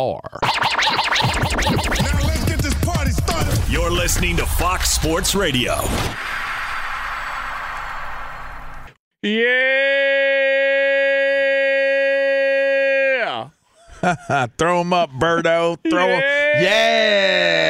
FSR. You're listening to Fox Sports Radio. Yeah. Throw them up, Birdo. Throw 'em- Yeah.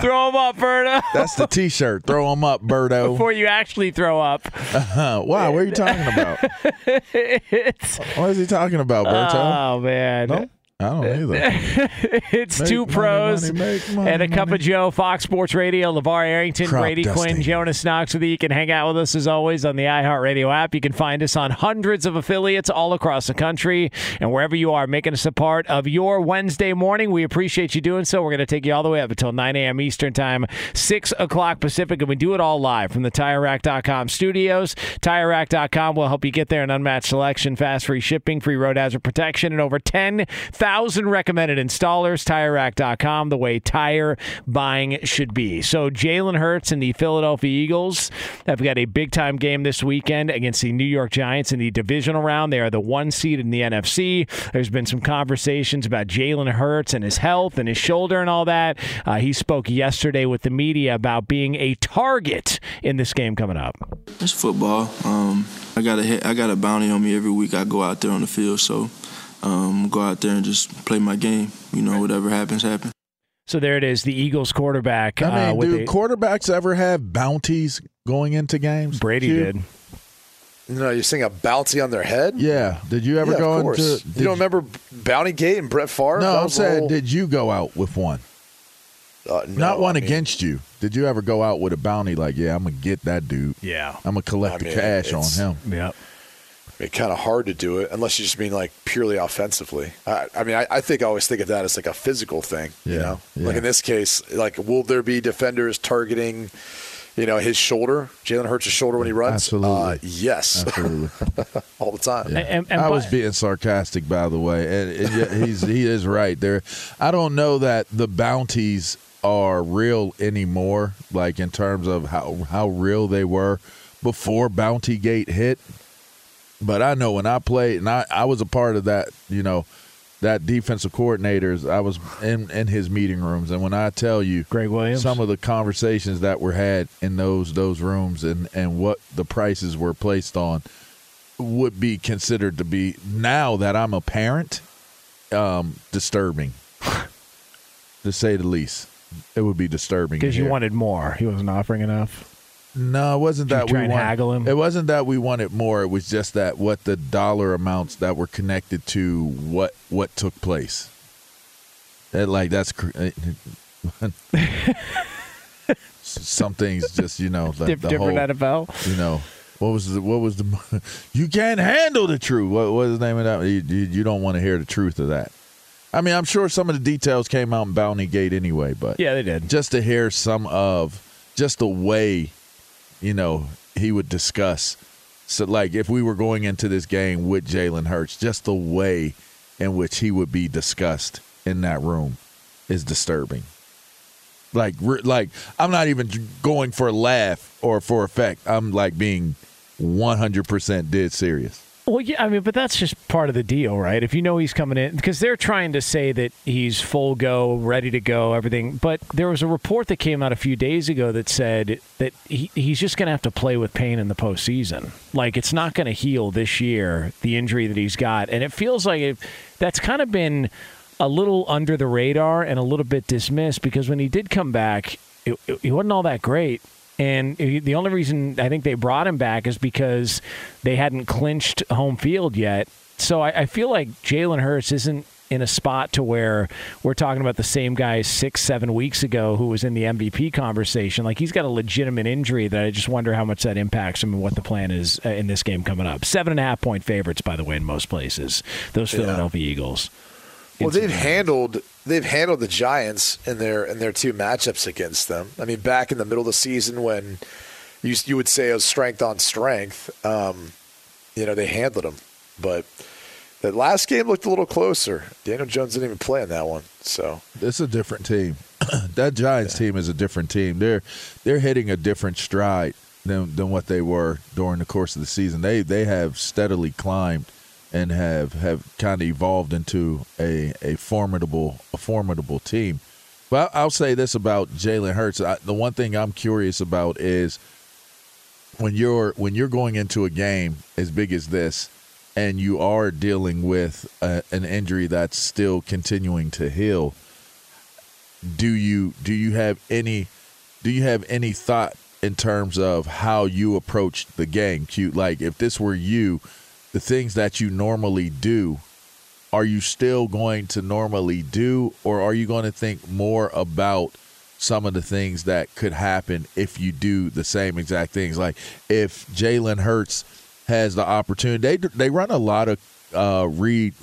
Throw them up, Berta. That's the T-shirt. Throw them up, Birdo. Before you actually throw up. Uh-huh. wow, what are you talking about? it's What is he talking about, Berto? oh man. Nope. I don't uh, either. it's Make two money, pros money, money, and a cup of Joe, Fox Sports Radio, LeVar Arrington, Crop Brady dusting. Quinn, Jonas Knox with you. You can hang out with us as always on the iHeartRadio app. You can find us on hundreds of affiliates all across the country and wherever you are, making us a part of your Wednesday morning. We appreciate you doing so. We're going to take you all the way up until 9 a.m. Eastern Time, 6 o'clock Pacific, and we do it all live from the TireRack.com studios. TireRack.com will help you get there an unmatched selection, fast free shipping, free road hazard protection, and over 10,000 recommended installers. TireRack.com, the way tire buying should be. So Jalen Hurts and the Philadelphia Eagles have got a big time game this weekend against the New York Giants in the divisional round. They are the one seed in the NFC. There's been some conversations about Jalen Hurts and his health and his shoulder and all that. Uh, he spoke yesterday with the media about being a target in this game coming up. It's football. Um, I got a hit, I got a bounty on me every week. I go out there on the field, so um, go out there and just play my game. You know, whatever happens, happens. So there it is, the Eagles quarterback. I mean, uh, do the- quarterbacks ever have bounties going into games? Brady Q? did. No, you're saying a bounty on their head? Yeah. Did you ever yeah, go of course. into? you did don't remember Bounty Gate and Brett Favre? No, I'm saying, whole- did you go out with one? uh, no, Not one I mean, against you. Did you ever go out with a bounty like, yeah, I'm gonna get that dude. Yeah. I'm gonna collect I the mean, cash on him. Yep. It's kind of hard to do it unless you just mean like purely offensively. I, I mean, I, I think I always think of that as like a physical thing. You Yeah, know, yeah. like in this case, like will there be defenders targeting, you know, his shoulder, Jalen Hurts' shoulder when he runs? Absolutely. Uh, yes, Absolutely. all the time. And, and I was being sarcastic, by the way, and, and yeah, he's he is right there. I don't know that the bounties are real anymore, like in terms of how how real they were before Bounty Gate hit. But I know when I played, and I, I was a part of that, you know, that defensive coordinators. I was in in his meeting rooms, and when I tell you, Gregg Williams. some of the conversations that were had in those those rooms, and and what the prices were placed on, would be considered to be now that I'm a parent, um, disturbing, to say the least. It would be disturbing because you wanted more. He wasn't offering enough. No, it wasn't that we and want- haggle him? It wasn't that we wanted more. It was just that what the dollar amounts that were connected to what what took place. That like that's cr- eh, some things just you know the, Dif- the different whole, NFL. you know what was the what was the you can't handle the truth what what was the name of that you, you, you don't want to hear the truth of that I mean, I'm sure some of the details came out in Bounty Gate anyway, but Yeah, they did. just to hear some of just the way, you know, he would discuss. So, like, if we were going into this game with Jalen Hurts, just the way in which he would be discussed in that room is disturbing. Like, like I'm not even going for a laugh or for effect. I'm like being 100% dead serious. Well, yeah, I mean, but that's just part of the deal, right? If you know he's coming in, because they're trying to say that he's full go, ready to go, everything. But there was a report that came out a few days ago that said that he, he's just going to have to play with pain in the postseason. Like, it's not going to heal this year, the injury that he's got. And it feels like it, that's kind of been a little under the radar and a little bit dismissed because when he did come back, it, he wasn't all that great. And the only reason I think they brought him back is because they hadn't clinched home field yet. So I, I feel like Jalen Hurts isn't in a spot to where we're talking about the same guy six, seven weeks ago who was in the MVP conversation. Like he's got a legitimate injury that I just wonder how much that impacts him and what the plan is uh, in this game coming up. Seven and a half point favorites, by the way, in most places. Those Philadelphia Eagles. Well, they've handled they've handled the Giants in their in their two matchups against them. I mean, back in the middle of the season when you you would say it was strength on strength, um, you know, they handled them. But that last game looked a little closer. Daniel Jones didn't even play in that one, so It's a different team. that Giants team is a different team. They're they're hitting a different stride than than what they were during the course of the season. They they have steadily climbed and have have kind of evolved into a a formidable a formidable team. But I'll say this about Jalen Hurts: I, the one thing I'm curious about is when you're when you're going into a game as big as this, and you are dealing with a, an injury that's still continuing to heal. Do you do you have any do you have any thought in terms of how you approach the game? Cute, like if this were you the things that you normally do, are you still going to normally do, or are you going to think more about some of the things that could happen if you do the same exact things? Like if Jalen Hurts has the opportunity, they they run a lot of uh, read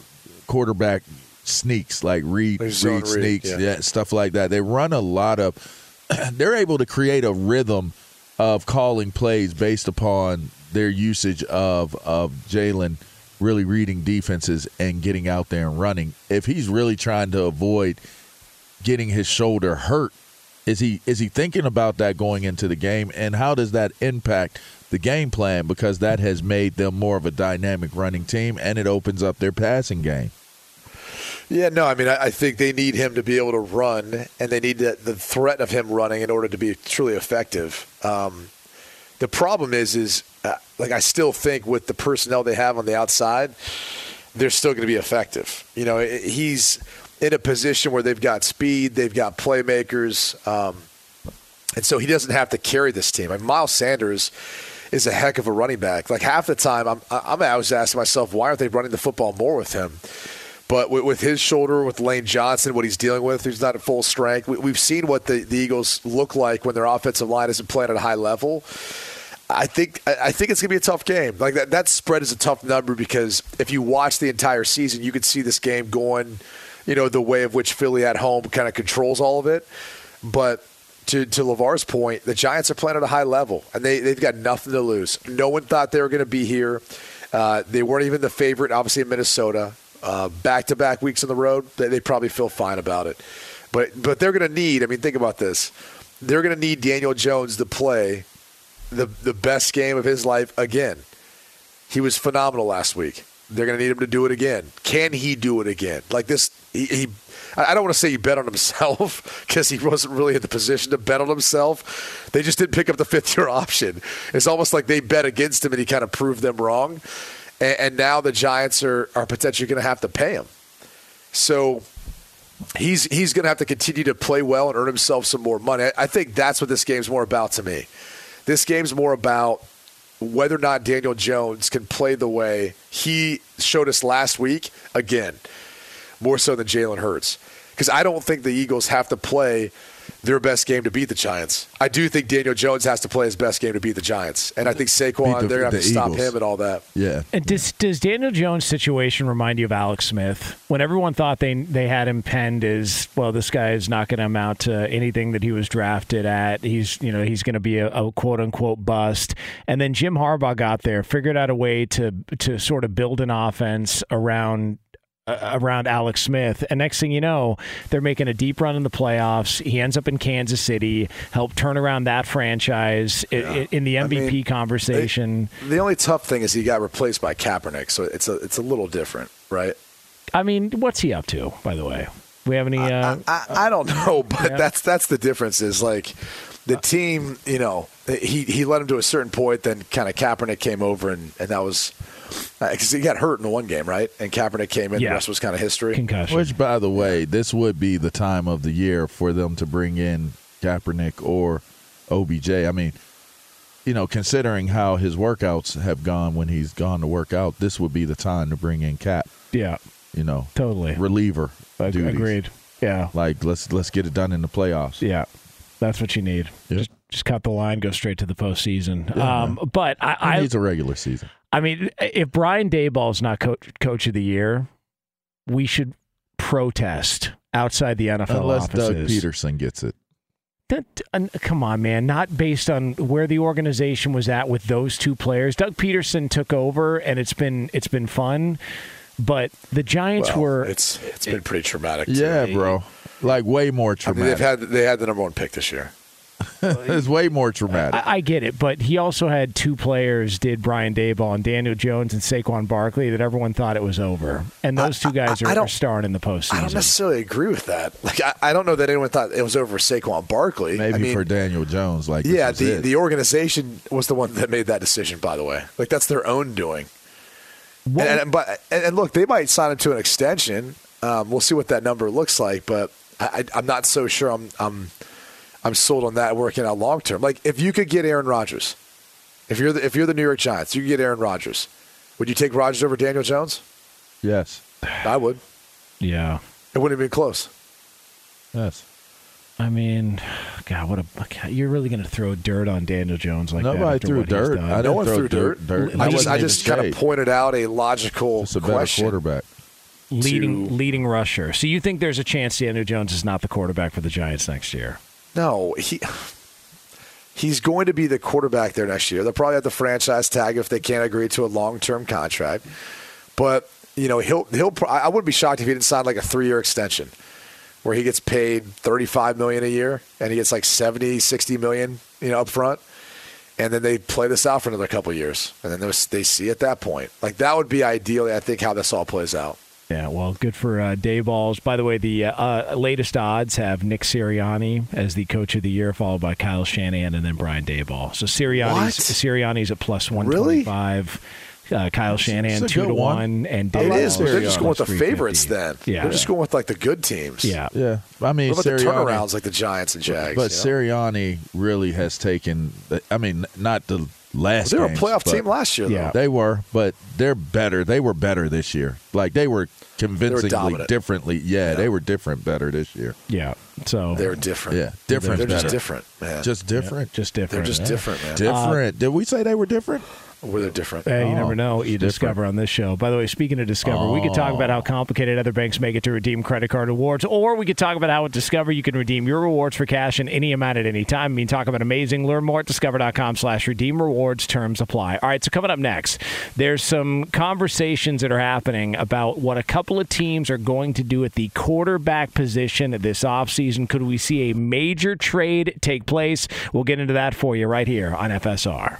quarterback sneaks, like read read zone read, sneaks, yeah. yeah, stuff like that. They run a lot of. they're able to create a rhythm of calling plays based upon their usage of of Jalen really reading defenses and getting out there and running. If he's really trying to avoid getting his shoulder hurt, is he is he thinking about that going into the game and how does that impact the game plan because that has made them more of a dynamic running team and it opens up their passing game. Yeah, no, I mean, I, I think they need him to be able to run, and they need the, the threat of him running in order to be truly effective. Um, the problem is, is uh, like I still think with the personnel they have on the outside, they're still going to be effective. You know, i- he's in a position where they've got speed, they've got playmakers, um, and so he doesn't have to carry this team. I mean, Miles Sanders is a heck of a running back. Like half the time, I'm I'm always asking myself, why aren't they running the football more with him? But with, his shoulder, with Lane Johnson, what he's dealing with, he's not at full strength. We, we've seen what the, the Eagles look like when their offensive line isn't playing at a high level. I think I think it's going to be a tough game. Like that, that spread is a tough number because if you watch the entire season, you could see this game going, you know, the way of which Philly at home kind of controls all of it. But to to LeVar's point, the Giants are playing at a high level, and they they've got nothing to lose. No one thought they were going to be here. Uh, they weren't even the favorite, obviously in Minnesota. Back to back weeks on the road, they, they probably feel fine about it. But but they're going to need. I mean, think about this. They're going to need Daniel Jones to play the the best game of his life again. He was phenomenal last week. They're going to need him to do it again. Can he do it again? Like this, he. he I don't want to say he bet on himself because he wasn't really in the position to bet on himself. They just didn't pick up the fifth year option. It's almost like they bet against him and he kind of proved them wrong. And, and now the Giants are, are potentially going to have to pay him. So he's he's going to have to continue to play well and earn himself some more money. I, I think that's what this game's more about to me. This game's more about whether or not Daniel Jones can play the way he showed us last week again, more so than Jalen Hurts. Because I don't think the Eagles have to play their best game to beat the Giants. I do think Daniel Jones has to play his best game to beat the Giants, and I think Saquon the- they're going to the stop Eagles. him and all that. Yeah. And does does Daniel Jones' situation remind you of Alex Smith? When everyone thought they they had him penned as well, this guy is not going to amount to anything that he was drafted at. He's you know he's going to be a, a quote unquote bust. And then Jim Harbaugh got there, figured out a way to to sort of build an offense around around Alex Smith. And next thing you know, they're making a deep run in the playoffs. He ends up in Kansas City, helped turn around that franchise i- i- in the MVP mean, conversation. The only tough thing is he got replaced by Kaepernick, so it's a it's a little different, right? I mean, what's he up to, by the way? We have any? Uh, I, I don't know, but Yeah. that's that's the difference. Is like the team, you know, he he led him to a certain point, then kind of Kaepernick came over, and and that was because he got hurt in the one game, right? And Kaepernick came in. Yeah. The rest was kind of history. concussion. Which, by the way, this would be the time of the year for them to bring in Kaepernick or OBJ. I mean, you know, considering how his workouts have gone when he's gone to work out, this would be the time to bring in Cap. yeah, You know, totally. reliever Ag- duties. Agreed. Yeah, Like let's let's get it done in the playoffs. yeah. That's what you need. Yeah. Just, just cut the line, go straight to the postseason. Yeah, um, but I, He I, needs a regular season. I mean, if Brian Daboll's not coach, coach of the year, we should protest outside the NFL Unless offices. Doug Pederson gets it. That- uh, come on, man. Not based on where the organization was at with those two players. Doug Pederson took over, and it's been it's been fun. But the Giants Well, were it's it's been pretty traumatic. Yeah, too. bro. Like way more I mean, traumatic. they've had they had the number one pick this year. It's way more traumatic. I, I get it, but he also had two players, did Brian Daboll and Daniel Jones and Saquon Barkley, that everyone thought it was over, and those two guys I are, are don't- starring in the postseason. I don't necessarily agree with that. Like I, I don't know that anyone thought it was over for Saquon Barkley. Maybe I mean, for Daniel Jones, like yeah, the it. the organization was the one that made that decision. By the way, like that's their own doing. And, and- but and, and look, they might sign him to an extension. Um, we'll see what that number looks like, but I, I, I'm not so sure. I'm I'm I'm sold on that working out long term. Like if you could get Aaron Rodgers, if you're the, if you're the New York Giants, you could get Aaron Rodgers. Would you take Rodgers over Daniel Jones? yes, I would. yeah, It wouldn't have been close. yes. I mean, God, what a God, you're really going to throw dirt on Daniel Jones like that? Nobody threw what he's dirt. done? I No didn't one threw dirt. dirt. and I just I just kind of pointed out a logical Just a question. quarterback. leading to- leading rusher. So you think there's a chance Daniel Jones is not the quarterback for the Giants next year? No, he he's going to be the quarterback there next year. They'll probably have the franchise tag if they can't agree to a long term contract. But you know, he'll he'll. I wouldn't be shocked if he didn't sign like a three year extension, where he gets paid thirty five million a year and he gets like 70, 60 million, you know, up front. And then they play this out for another couple years, and then they see at that point. Like that would be ideally, I think, how this all plays out. Yeah, well, good for uh, Dabolls. By the way, the uh, uh, latest odds have Nick Sirianni as the coach of the year, followed by Kyle Shanahan and then Brian Daboll. So Sirianni's What? Sirianni's at plus plus one twenty five. Really? Uh, Kyle Shanahan two to one, one, and I It Daboll is, but they're just going with the favorites then. Yeah, They're just going with like the good teams. yeah. Yeah, I mean, What about the turnarounds like the Giants and Jags? But you know? Sirianni really has taken. I mean, not the last. they were a playoff team last year, though. Yeah. They were, but they're better. They were better this year. Like they were convincingly dominant. differently. Yeah, Yeah. they were different better this year. Yeah. So They're different. Yeah, different. They're just different, man. Just different. just different. they're just yeah. different, man. different. Uh, Did we say they were different? Where they're different. Hey, you Oh, never know what you it's different. discover on this show. By the way, speaking of Discover, we could talk about how oh. complicated other banks make it to redeem credit card awards, or we could talk about how at Discover you can redeem your rewards for cash in any amount at any time. I mean, talk about amazing. Learn more at discover.com slash redeem rewards. Terms apply. All right, so coming up next, there's some conversations that are happening about what a couple of teams are going to do at the quarterback position this offseason. Could we see a major trade take place? We'll get into that for you right here on FSR.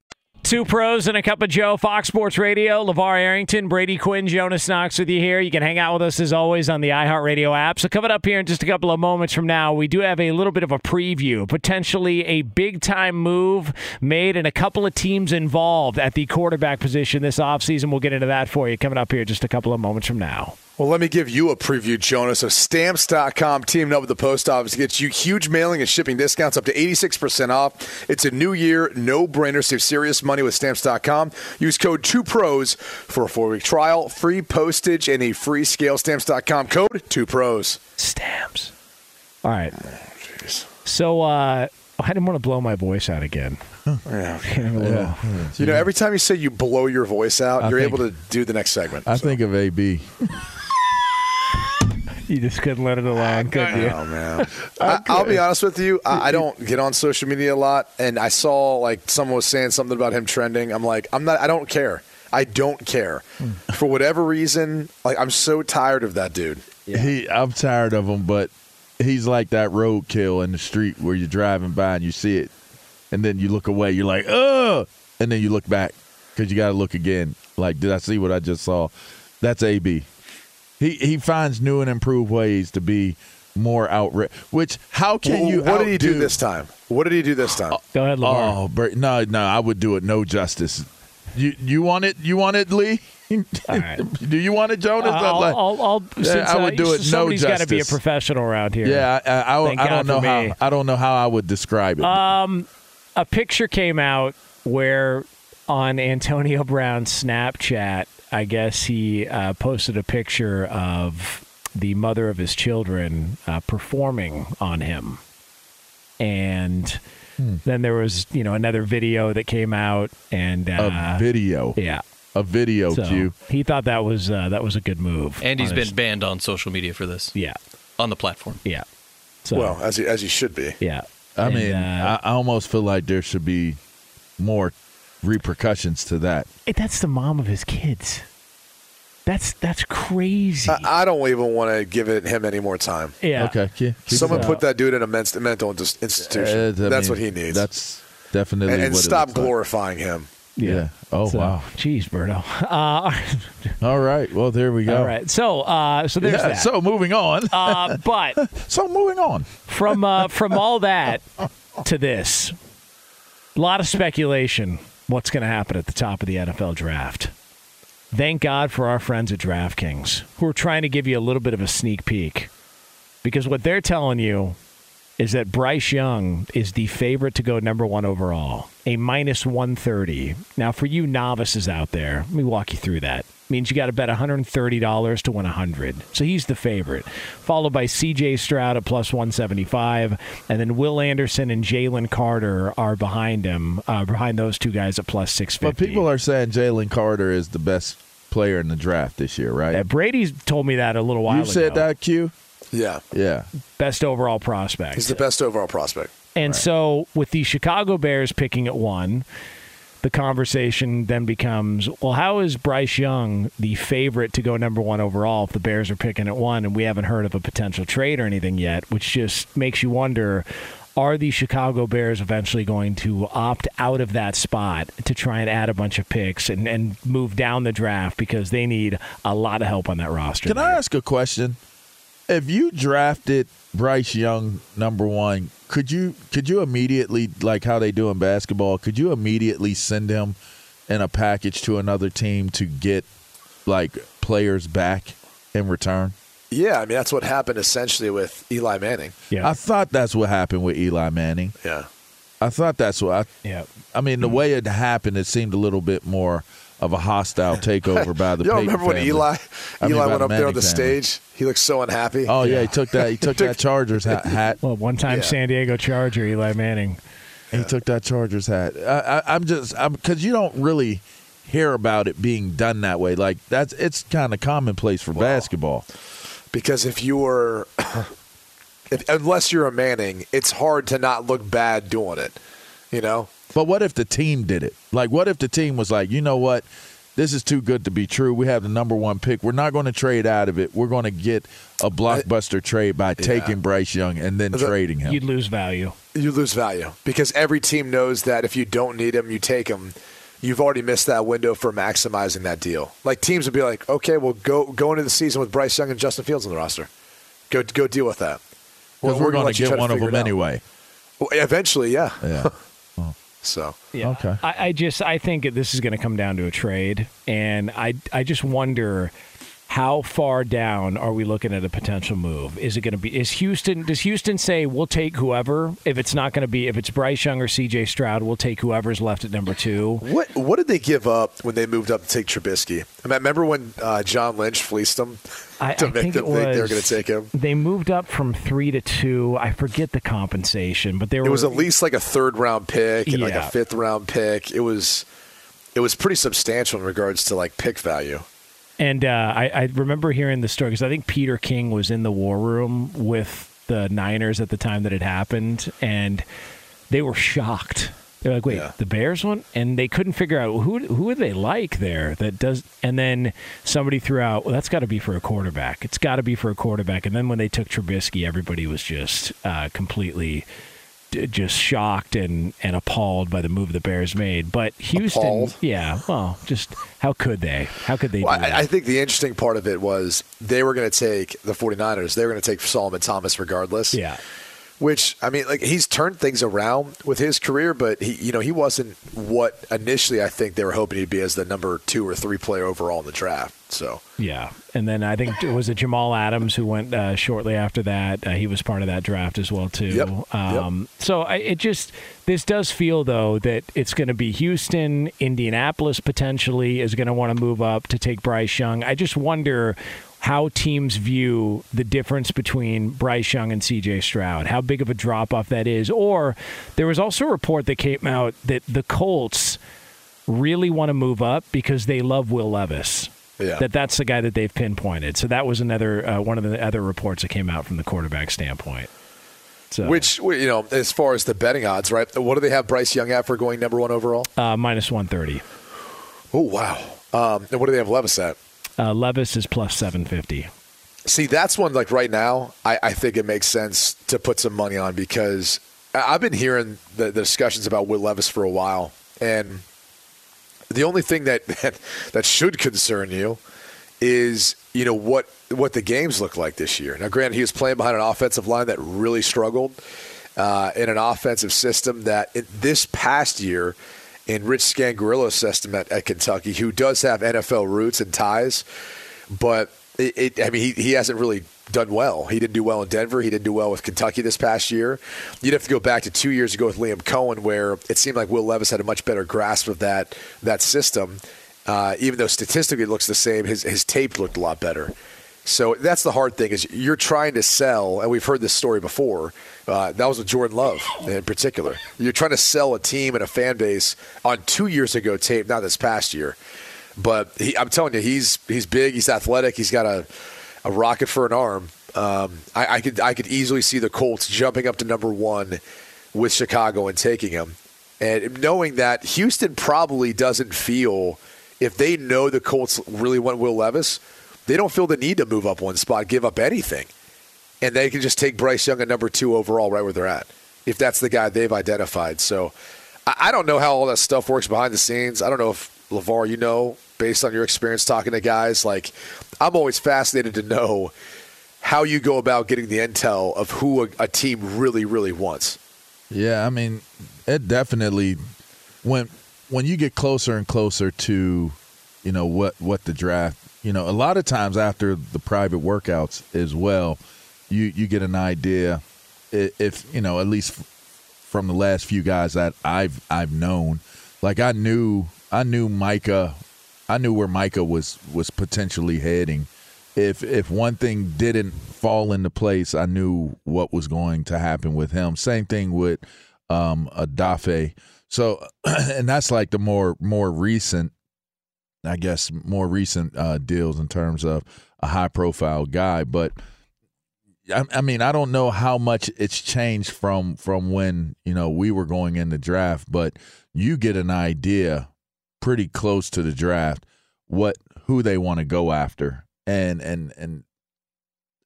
Two pros and a cup of Joe, Fox Sports Radio. LeVar Arrington, Brady Quinn, Jonas Knox with you here. You can hang out with us as always on the iHeartRadio app. So, coming up here in just a couple of moments from now, we do have a little bit of a preview, potentially a big time move made and a couple of teams involved at the quarterback position this offseason. We'll get into that for you coming up here just a couple of moments from now. Well, let me give you a preview, Jonas, of Stamps.com teaming up with the post office to get you huge mailing and shipping discounts up to 86% off. It's a new year, no brainer. Save serious money with Stamps.com. Use code 2PROS for a four week trial, free postage, and a free scale. Stamps.com code 2PROS. Stamps. All right. So, uh, I didn't want to blow my voice out again. Yeah. Getting a little- You know, every time you say you blow your voice out, I you're think- able to do the next segment. I So- think of AB. You just couldn't let it alone, could you? Oh man, I, I'll be honest with you. I, I don't get on social media a lot, and I saw like someone was saying something about him trending. I'm like, I'm not. I don't care. I don't care. Hmm. For whatever reason, like I'm so tired of that dude. He, I'm tired of him, but he's like that roadkill in the street where you're driving by and you see it, and then you look away. You're like, oh, and then you look back because you got to look again. Like, did I see what I just saw? That's AB. He he finds new and improved ways to be more outrage. Which how can you? what did he do this time? What did he do this time? Go ahead, LeVar. Oh, no, no, I would do it no justice. You you want it? You want it, Lee? right. Do you want it, Jonas? I'll, I'll, I'll, Yeah, since, I would uh, do it no Somebody's got to be a professional around here. yeah, I, I, I, I don't know how. me. I don't know how I would describe it. Um, a picture came out where on Antonio Brown's Snapchat, I guess he uh, posted a picture of the mother of his children uh, performing on him, and then there was you know another video that came out, and uh, a video. yeah. A video. So Q. he thought that was uh, that was a good move. And he's on been his- banned on social media for this yeah on the platform. yeah. So Well, as he, as he should be. yeah. I And, mean, uh, I, I almost feel like there should be more repercussions to that. Hey, that's the mom of his kids. That's that's crazy. I, I don't even want to give it him any more time. yeah. Okay. Keep, keep Someone put that dude in a men- mental ins- institution. Uh, that's mean, what he needs. That's definitely and and what it stop looks like. glorifying him. Yeah. Oh So, wow. Jeez, Berto. Uh, All right. Well, there we go. all right. So, uh, so there's Yeah, that. so moving on. uh, but so moving on. from uh, from all that to this, a lot of speculation. What's going to happen at the top of the NFL draft? Thank God for our friends at DraftKings who are trying to give you a little bit of a sneak peek, because what they're telling you is that Bryce Young is the favorite to go number one overall, a minus 130. Now, for you novices out there, let me walk you through that. Means you got to bet $130 to win 100. So he's the favorite, followed by CJ Stroud at plus 175, and then Will Anderson and Jalen Carter are behind him, uh, behind those two guys at plus 650. But people are saying Jalen Carter is the best player in the draft this year, right? Uh, Brady's told me that a little while you ago. You said that, Q? Yeah. Yeah. Best overall prospect. He's the best overall prospect. And so, with the Chicago Bears picking at one, the conversation then becomes well, how is Bryce Young the favorite to go number one overall if the Bears are picking at one and we haven't heard of a potential trade or anything yet? Which just makes you wonder are the Chicago Bears eventually going to opt out of that spot to try and add a bunch of picks and, and move down the draft because they need a lot of help on that roster? Can I ask a question? If you drafted Bryce Young number one, could you could you immediately like how they do in basketball? Could you immediately send him in a package to another team to get like players back in return? Yeah, I mean that's what happened essentially with Eli Manning. Yeah. I thought that's what happened with Eli Manning. Yeah. I thought that's what I. yeah. I mean, the mm-hmm. way it happened, it seemed a little bit more of a hostile takeover by the. You don't Peyton remember when family. Eli I mean, Eli by went the up there on the family. stage? He looked so unhappy. Oh yeah, he took that. He took that Chargers hat. hat. Well, one time Yeah. San Diego Charger, Eli Manning. He took that Chargers hat. I, I, I'm just because you don't really hear about it being done that way. Like that's it's kind of commonplace for basketball. Because if you were, if, unless you're a Manning, it's hard to not look bad doing it. You know. But what if the team did it? Like, what if the team was like, you know what? This is too good to be true. We have the number one pick. We're not going to trade out of it. We're going to get a blockbuster trade by taking Bryce Young and then The- trading him. You'd lose value. you lose value because every team knows that if you don't need him, you take him. You've already missed that window for maximizing that deal. Like teams would be like, okay, well, go go into the season with Bryce Young and Justin Fields on the roster. Go go deal with that. Because We're we're gonna going let to you get one of them anyway. Well, eventually, yeah. Yeah. So Yeah. Okay. I, I just I think this is going to come down to a trade, and I I just wonder how far down are we looking at a potential move? Is it going to be? Is Houston? Does Houston say we'll take whoever? If it's not going to be, if it's Bryce Young or C.J. Stroud, we'll take whoever's left at number two. what what did they give up when they moved up to take Trubisky? I mean, remember when uh, John Lynch fleeced them I, to I make think them think they were going to take him? They moved up from three to two. I forget the compensation, but they were. It was at least like a third round pick and like a fifth round pick. It was it was pretty substantial in regards to like pick value. And uh, I, I remember hearing the story because I think Peter King was in the war room with the Niners at the time that it happened, and they were shocked. They're like, "Wait, Yeah. the Bears one?" And they couldn't figure out who who would they like there that does. And then somebody threw out, "Well, that's got to be for a quarterback. It's got to be for a quarterback." And then when they took Trubisky, everybody was just uh, completely. Just shocked and, and appalled by the move the Bears made, but Houston, Appalled? yeah, well, just how could they? How could they? Well, do that? I, I think the interesting part of it was they were going to take the 49ers. They were going to take Solomon Thomas regardless. Yeah. Which I mean, like he's turned things around with his career, but he, you know, he wasn't what initially I think they were hoping he'd be as the number two or three player overall in the draft. So Yeah, and then I think it was it Jamal Adams who went uh, shortly after that. Uh, he was part of that draft as well too. Yep, Um, So I, it just this does feel though that it's going to be Houston, Indianapolis potentially is going to want to move up to take Bryce Young. I just wonder how teams view the difference between Bryce Young and CJ Stroud, how big of a drop off that is. Or there was also a report that came out that the Colts really want to move up because they love Will Levis. Yeah. That that's the guy that they've pinpointed. So that was another uh, one of the other reports that came out from the quarterback standpoint. So which you know, as far as the betting odds, right? What do they have Bryce Young at for going number one overall? uh, minus one thirty. Oh wow! Um, and what do they have Levis at? Uh, Levis is plus seven fifty. See, that's one like right now. I, I think it makes sense to put some money on because I've been hearing the, the discussions about Will Levis for a while, and the only thing that, that that should concern you is you know what what the games look like this year. Now, granted, he was playing behind an offensive line that really struggled uh, in an offensive system that in this past year in Rich Scangarello's system at, at Kentucky, who does have NFL roots and ties, but it, it, I mean, he, he hasn't really done well. He didn't do well in Denver. He didn't do well with Kentucky this past year. You'd have to go back to two years ago with Liam Coen, where it seemed like Will Levis had a much better grasp of that that system. Uh, even though statistically it looks the same, his his tape looked a lot better. So that's the hard thing is you're trying to sell, and we've heard this story before. Uh, that was with Jordan Love in particular. You're trying to sell a team and a fan base on two years ago tape, not this past year. But he, I'm telling you, he's he's big, he's athletic, he's got a, a rocket for an arm. Um, I, I could I could easily see the Colts jumping up to number one with Chicago and taking him, and knowing that Houston probably doesn't feel if they know the Colts really want Will Levis, they don't feel the need to move up one spot, give up anything, and they can just take Bryce Young at number two overall, right where they're at, if that's the guy they've identified. So I, don't know how all that stuff works behind the scenes. I don't know if LeVar, you know, based on your experience talking to guys, like I'm always fascinated to know how you go about getting the intel of who a, a team really, really wants. Yeah, I mean, it definitely when when you get closer and closer to, you know, what what the draft, you know, a lot of times after the private workouts as well, you you get an idea if, you know, at least from the last few guys that I've I've known, like I knew I knew Micah I knew where Micah was was potentially heading. If if one thing didn't fall into place, I knew what was going to happen with him. Same thing with um Odafe. So and that's like the more more recent I guess more recent uh deals in terms of a high profile guy, but I, I mean, I don't know how much it's changed from from when you know we were going in the draft, but you get an idea pretty close to the draft what who they want to go after, and and and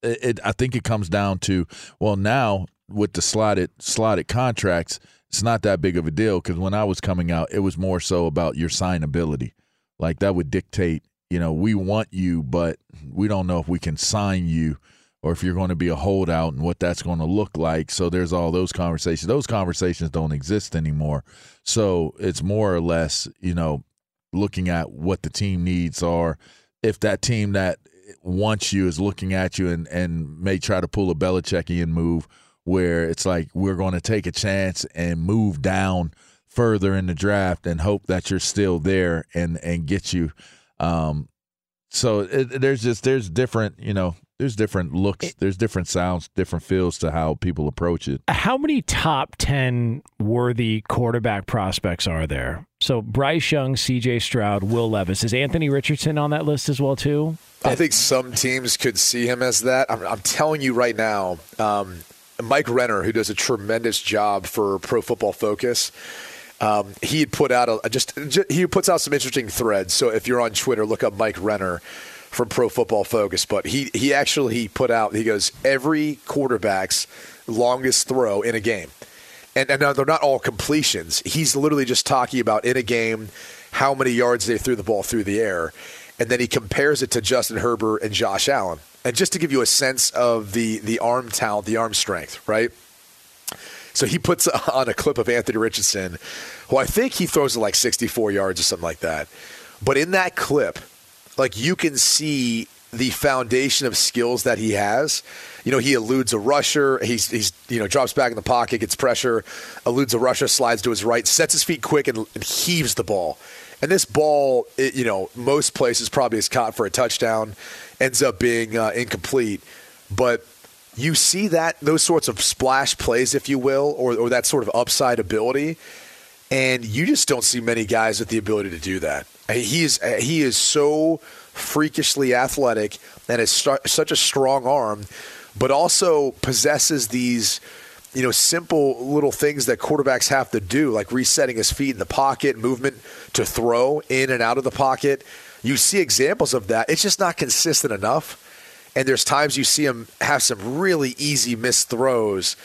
it, it I think it comes down to well now with the slotted slotted contracts, it's not that big of a deal because when I was coming out, it was more so about your signability, like that would dictate. You know, we want you, but we don't know if we can sign you or if you're going to be a holdout and what that's going to look like. So there's all those conversations. Those conversations don't exist anymore. So it's more or less, you know, looking at what the team needs are. If that team that wants you is looking at you and, and may try to pull a Belichickian move where it's like we're going to take a chance and move down further in the draft and hope that you're still there and and get you. Um, so it, there's just there's different you know there's different looks there's different sounds different feels to how people approach it How many top 10 worthy quarterback prospects are there? So Bryce Young, CJ Stroud, Will Levis. Is Anthony Richardson on that list as well too? I think some teams could see him as that. I'm, I'm telling you right now, um, Mike Renner, who does a tremendous job for Pro Football Focus, um, he had put out a just, just he puts out some interesting threads. So if you're on Twitter, look up Mike Renner from Pro Football Focus. But he he actually he put out he goes every quarterback's longest throw in a game, and and they're not all completions. He's literally just talking about in a game how many yards they threw the ball through the air, and then he compares it to Justin Herbert and Josh Allen. And just to give you a sense of the the arm talent, the arm strength, right? So he puts on a clip of Anthony Richardson, who I think he throws it like 64 yards or something like that. But in that clip, like you can see the foundation of skills that he has. You know, he eludes a rusher. He's he's you know drops back in the pocket, gets pressure, eludes a rusher, slides to his right, sets his feet quick, and, and heaves the ball. And this ball, it, you know, most places probably is caught for a touchdown, ends up being uh, incomplete. But you see that those sorts of splash plays, if you will, or, or that sort of upside ability, and you just don't see many guys with the ability to do that. Uh, he is uh, he is so freakishly athletic and has st- such a strong arm, but also possesses these you know simple little things that quarterbacks have to do, like resetting his feet in the pocket, movement to throw in and out of the pocket. You see examples of that. It's just not consistent enough. And there's times you see him have some really easy missed throws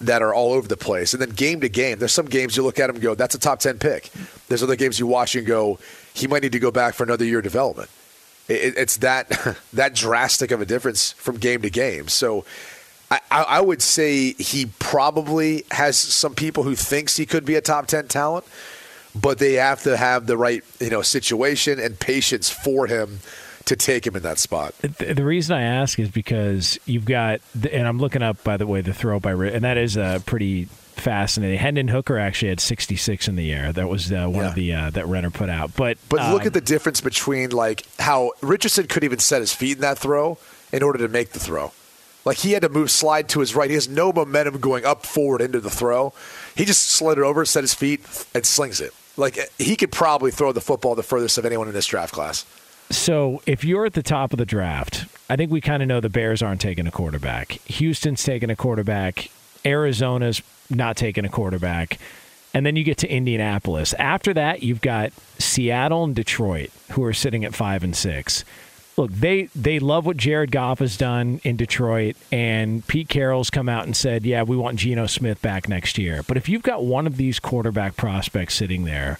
that are all over the place. And then game to game, there's some games you look at him and go, that's a top 10 pick. There's other games you watch and go, he might need to go back for another year of development. It, it's that that drastic of a difference from game to game. So I, I would say he probably has some people who thinks he could be a top 10 talent, but they have to have the right you know situation and patience for him to take him in that spot. The reason I ask is because you've got, and I'm looking up by the way the throw by, and that is a pretty fascinating. Hendon Hooker actually had 66 in the air. That was uh, one Yeah. of the uh, that Renner put out. But But look um, at the difference between like how Richardson could even set his feet in that throw in order to make the throw. Like he had to move slide to his right. He has no momentum going up forward into the throw. He just slid it over, set his feet, and slings it. Like he could probably throw the football the furthest of anyone in this draft class. So if you're at the top of the draft, I think we kind of know the Bears aren't taking a quarterback. Houston's taking a quarterback. Arizona's not taking a quarterback. And then you get to Indianapolis. After that, you've got Seattle and Detroit, who are sitting at five and six. Look, they they love what Jared Goff has done in Detroit, and Pete Carroll's come out and said, "Yeah, we want Geno Smith back next year." But if you've got one of these quarterback prospects sitting there,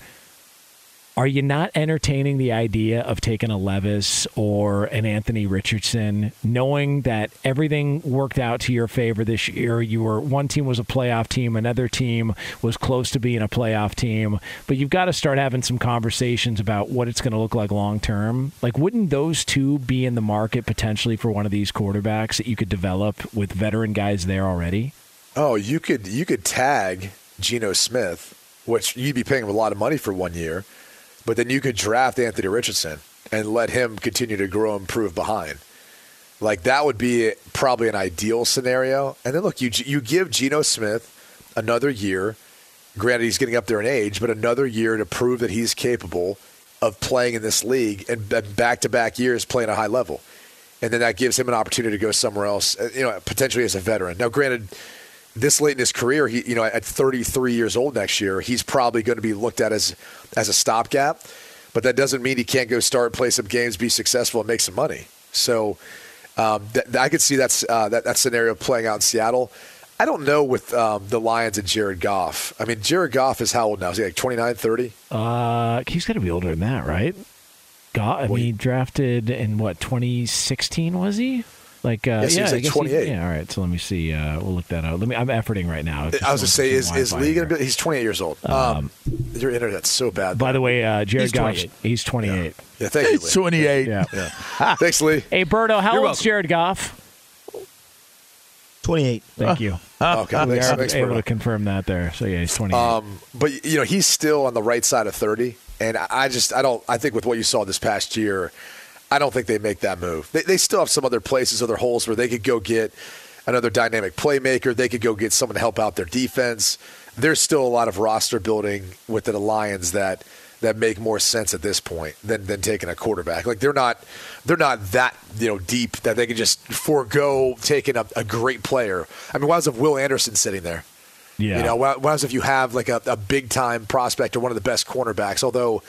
are you not entertaining the idea of taking a Levis or an Anthony Richardson, knowing that everything worked out to your favor this year? You were one team was a playoff team, another team was close to being a playoff team, but you've got to start having some conversations about what it's going to look like long term. Like, wouldn't those two be in the market potentially for one of these quarterbacks that you could develop with veteran guys there already? Oh, you could you could tag Geno Smith, which you'd be paying him a lot of money for one year, but then you could draft Anthony Richardson and let him continue to grow and improve behind. Like that would be probably an ideal scenario. And then look, you you give Geno Smith another year. Granted, he's getting up there in age, but another year to prove that he's capable of playing in this league and back to back years playing a high level. And then that gives him an opportunity to go somewhere else, uh, you know, potentially as a veteran. Now, granted, this late in his career, he you know at 33 years old next year, he's probably going to be looked at as as a stopgap. But that doesn't mean he can't go start, play some games, be successful, and make some money. So um, th- I could see that's uh, that that scenario playing out in Seattle. I don't know with um, the Lions and Jared Goff. I mean, Jared Goff is how old now? Is he like 29, 30? Uh, he's got to be older than that, right? God, I mean, he drafted in what 2016 was he? Like, uh, Yes, yeah, was like guess 28. yeah, all right. So let me see. Uh, we'll look that up. Let me. I'm efforting right now. I was going to say, is, is Lee going to be? He's 28 years old. Um, your internet's so bad. By the way, uh, Jared He's Goff, 28. he's 28. Yeah, thank you. Lee. 28. Yeah. Thanks, Lee. Hey, Berto, how You're old's. Jared Goff? 28. Thank you. Okay, we thanks- are thanks, able Berto. to confirm that there. So yeah, he's 28. Um, but you know, he's still on the right side of 30, and I I just I don't I think with what you saw this past year, I don't think they make that move. They, they still have some other places, other holes where they could go get another dynamic playmaker. They could go get someone to help out their defense. There's still a lot of roster building within the Lions that that make more sense at this point than than taking a quarterback. Like they're not they're not that you know deep that they can just forego taking a, a great player. I mean, why is if Will Anderson sitting there? yeah. You know, why, whereas if you have like a, a big time prospect or one of the best cornerbacks, although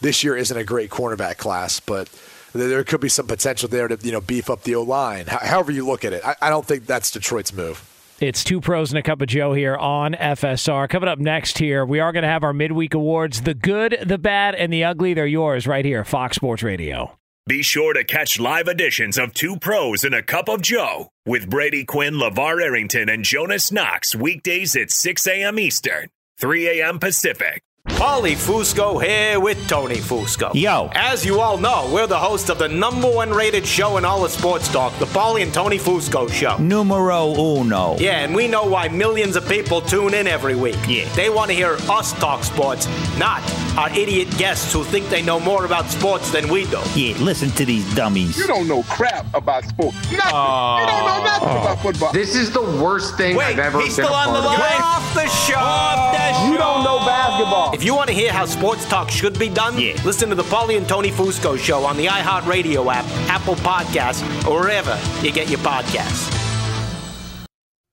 this year isn't a great cornerback class, but there there could be some potential there to you know beef up the O line. However you look at it, I, I don't think that's Detroit's move. It's two pros and a cup of Joe here on FSR. Coming up next here, we are going to have our midweek awards the good, the bad, and the ugly. They're yours right here, Fox Sports Radio. Be sure to catch live editions of Two Pros and a Cup of Joe with Brady Quinn, LeVar Arrington, and Jonas Knox weekdays at 6 a.m. Eastern, 3 a.m. Pacific. Paulie Fusco here with Tony Fusco. Yo. As you all know, we're the host of the number one rated show in all of sports talk, the Paulie and Tony Fusco Show. Numero uno. Yeah, and we know why millions of people tune in every week. Yeah. They want to hear us talk sports, not our idiot guests who think they know more about sports than we do. Yeah, listen to these dummies. You don't know crap about sports. Nothing. you don't know nothing oh. about football. This is the worst thing Wait, I've ever he's been still on part the of. line. Off the show. Off oh, the show. You don't know basketball. If you want to hear how sports talk should be done, Yeah. listen to the Paulie and Tony Fusco show on the iHeartRadio app, Apple Podcasts, or wherever you get your podcasts.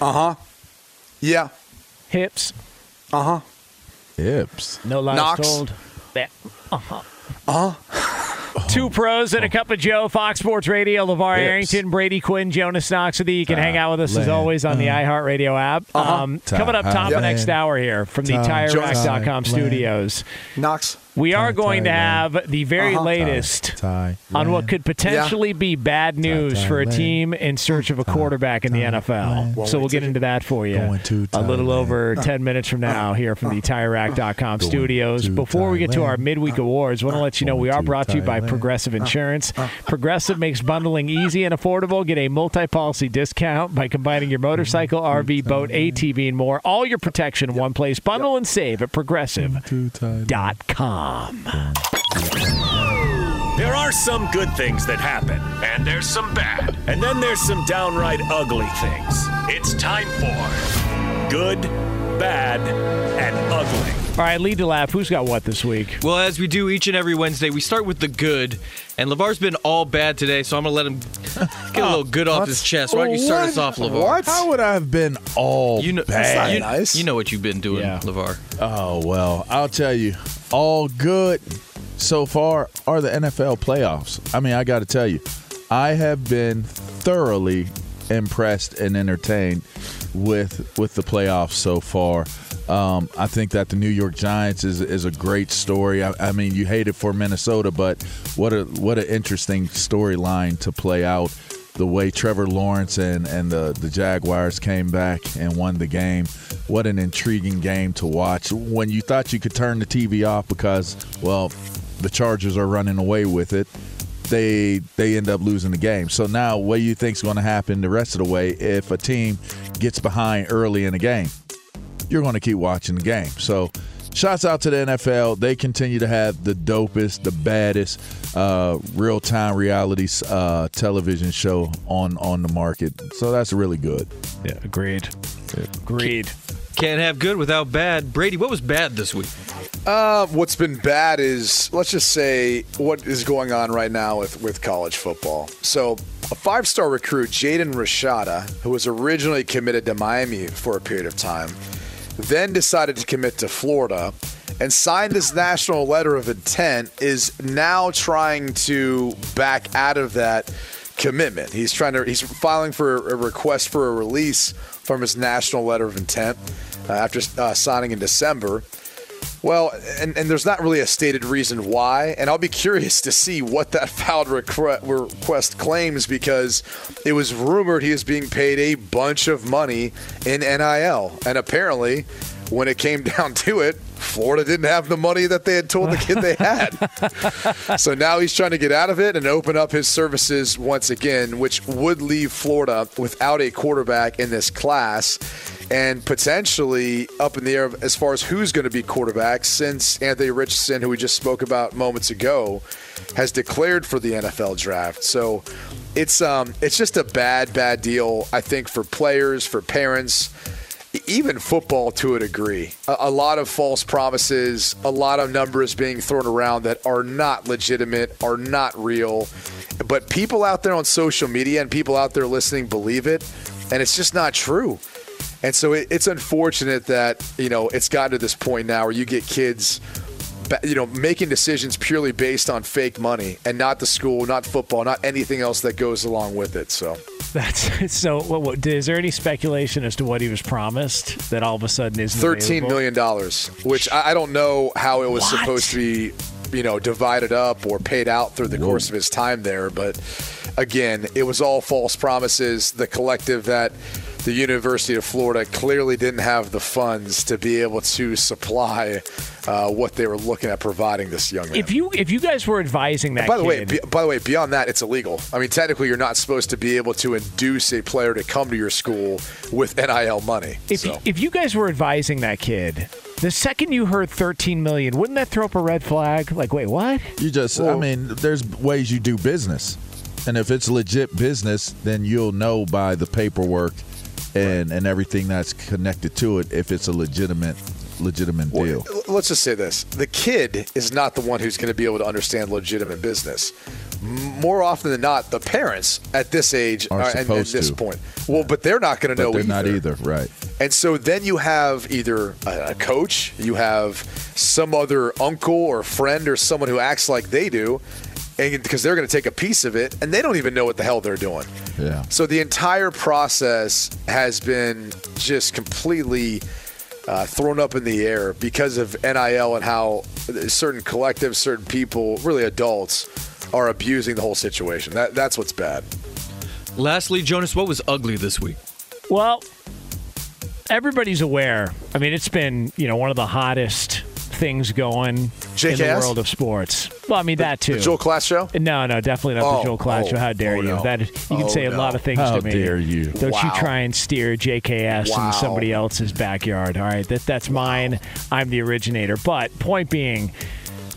Uh huh. Yeah. Hips. Uh huh. Hips. No lies Knox. told. Uh huh. Uh huh. Two pros and a cup of Joe, Fox Sports Radio, LeVar Hips. Arrington, Brady Quinn, Jonas Knox with you. You can hang out with us as always on the iHeartRadio app. Uh Um, coming up top of Thailand. next hour here from the Thailand. TireRack.com Thailand. studios. Knox. We are Tie, going to tie, have the very Uh-huh. latest Tie, on what could potentially be bad news for a Thailand. team in search of a quarterback in the NFL. So we'll get into that for you a little Thailand. over 10 minutes from now here from the TireRack.com Going studios. Before we get to our Thailand. midweek awards, I want to let you know we are brought to you by Thailand. Progressive Insurance. Progressive makes bundling easy and affordable. Get a multi-policy discount by combining your motorcycle, RV, boat, ATV, and more. All your protection in one place. Bundle and save at progressive.com. There are some good things that happen, and there's some bad, and then there's some downright ugly things. It's time for Good, Bad, and Ugly. All right, lead to laugh. Who's got what this week? Well, as we do each and every Wednesday, we start with the good. And LeVar's been all bad today, so I'm going to let him get a little good off his chest. Why don't you start us off, LeVar? How would I have been all You know, bad? you, you know what you've been doing, Yeah. LeVar. Oh well, I'll tell you, all good so far are the NFL playoffs. I mean, I got to tell you, I have been thoroughly impressed and entertained with with the playoffs so far. Um, I think that the New York Giants is is a great story. I, I mean, you hate it for Minnesota, but what a what an interesting storyline to play out. The way Trevor Lawrence and, and the, the Jaguars came back and won the game. What an intriguing game to watch. When you thought you could turn the TV off because, well, the Chargers are running away with it, they they end up losing the game. So now, what do you think's going to happen the rest of the way if a team gets behind early in the game? You're going to keep watching the game. So, shouts out to the NFL. They continue to have the dopest, the baddest uh, real time reality uh, television show on on the market. So that's really good. Yeah, agreed. Agreed. Can't have good without bad. Brady, what was bad this week? Uh, what's been bad is let's just say what is going on right now with, with college football. So, a five star recruit, Jaden Rashada, who was originally committed to Miami for a period of time, then decided to commit to Florida and signed his national letter of intent, is now trying to back out of that commitment. He's trying to he's filing for a request for a release from his national letter of intent uh, after uh, signing in December. Well, and, and there's not really a stated reason why, and I'll be curious to see what that filed requ- request claims because it was rumored he was being paid a bunch of money in NIL, and apparently, when it came down to it, Florida didn't have the money that they had told the kid they had. so now he's trying to get out of it and open up his services once again, which would leave Florida without a quarterback in this class and potentially up in the air as far as who's going to be quarterback since Anthony Richardson, who we just spoke about moments ago, has declared for the NFL draft. So it's um it's just a bad bad deal I think for players, for parents, even football to a degree. A, a lot of false promises, a lot of numbers being thrown around that are not legitimate, are not real. But people out there on social media and people out there listening believe it, and it's just not true. And so it, it's unfortunate that you know it's gotten to this point now where you get kids, you know, making decisions purely based on fake money and not the school, not football, not anything else that goes along with it. So That's so. What, what, is there any speculation as to what he was promised that all of a sudden is thirteen million dollars, which I, I don't know how it was What? supposed to be, you know, divided up or paid out through the course of his time there. But again, it was all false promises. The collective that the University of Florida clearly didn't have the funds to be able to supply uh, what they were looking at providing this young man. If you if you guys were advising that by the way, be, by the way, beyond that, it's illegal. I mean, technically, you're not supposed to be able to induce a player to come to your school with NIL money. if so. if you guys were advising that kid, the second you heard 13 million, wouldn't that throw up a red flag? Like, wait, what? You just, I mean, there's ways you do business. And if it's legit business, then you'll know by the paperwork and, and everything that's connected to it if it's a legitimate legitimate deal. L- Let's just say this: the kid is not the one who's going to be able to understand legitimate business. More often than not, the parents at this age Are and at this to. point, well, but they're not going to know they're either. not either, right? And so then you have either a, coach, you have some other uncle or friend or someone who acts like they do, because they're going to take a piece of it, and they don't even know what the hell they're doing. Yeah. So the entire process has been just completely uh, thrown up in the air because of NIL and how certain collectives, certain people, really adults, are abusing the whole situation. That, that's what's bad. Lastly, Jonas, what was ugly this week? Well, everybody's aware. I mean, it's been you know one of the hottest things going in the JKS? world of sports. Well, I mean that too. The Joel Klatt show? No, no, definitely not Oh, the Joel Klatt oh, show. How dare oh, you? no. That is, you can Oh, say a lot of things How to me. dare you. Don't you try and steer JKS Wow. into somebody else's backyard. All right, that, that's mine. I'm the originator. But point being,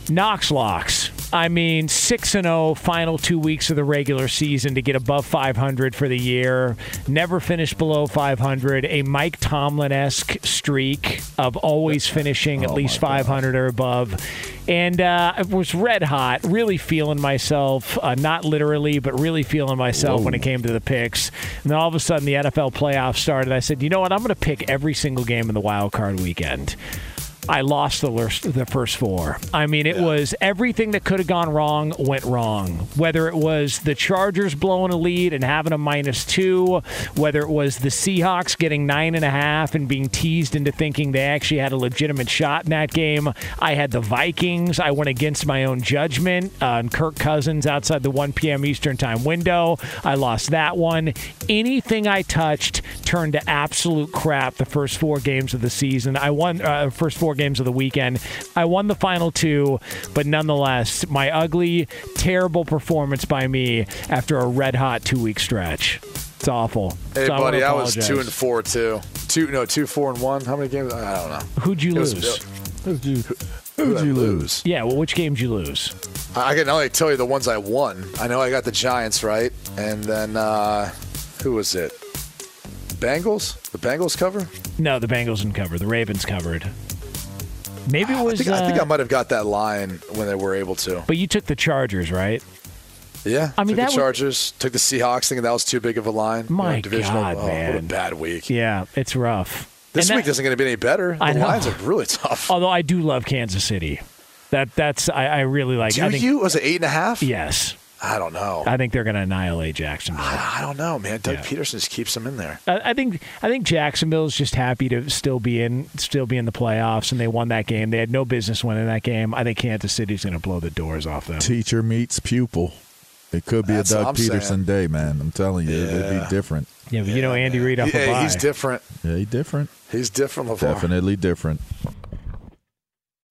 Knox locks. I mean, 6 and 0 final 2 weeks of the regular season to get above 500 for the year. Never finished below 500. A Mike Tomlin-esque streak of always finishing at least 500 or above. And uh, I was red hot, really feeling myself, uh, not literally, but really feeling myself when it came to the picks. And then all of a sudden, the NFL playoffs started. I said, you know what? I'm going to pick every single game in the wild card weekend. I lost the worst, the first four. I mean, it was everything that could have gone wrong went wrong. Whether it was the Chargers blowing a lead and having a minus two, whether it was the Seahawks getting nine and a half and being teased into thinking they actually had a legitimate shot in that game. I had the Vikings. I went against my own judgment uh, on Kirk Cousins outside the 1 p.m. Eastern time window. I lost that one. Anything I touched turned to absolute crap the first four games of the season. I won uh, first four games of the weekend. I won the final two, but nonetheless, my ugly, terrible performance by me after a red hot two week stretch. It's awful. Hey, So buddy, I was two and four too. Two no two four and one. How many games? I don't know. Who'd you It was- lose? Who'd you, Who'd who'd you lose? Yeah, well, which games you lose? I I can only tell you the ones I won. I know I got the Giants right, and then uh, who was it? Bengals. The Bengals cover. No, the Bengals didn't cover. The Ravens covered. Maybe it was. I think, I think uh, I might have got that line when they were able to. But you took the Chargers, right? Yeah, I mean, took the would- Chargers took the Seahawks, thinking that was too big of a line. You know, My divisional. God, oh, What a man. bad week. Yeah, it's rough. This And week that- isn't going to be any better. The I know. lines are really tough. Although I do love Kansas City. That that's I, I really like. Do I think, you? Was it eight and a half? Yes, I don't know. I think they're going to annihilate Jacksonville. I don't know, man. Doug Yeah. Pederson just keeps them in there. I I think I think Jacksonville's just happy to still be in still be in the playoffs, and they won that game. They had no business winning that game. I think Kansas City's going to blow the doors off them. Teacher meets pupil. It could be That's a Doug I'm Pederson day, man. I'm telling you, it'd be different. Yeah, but you know Andy Reid off a Yeah, he's different. Yeah, he's different. He's different, LeVar. Definitely different.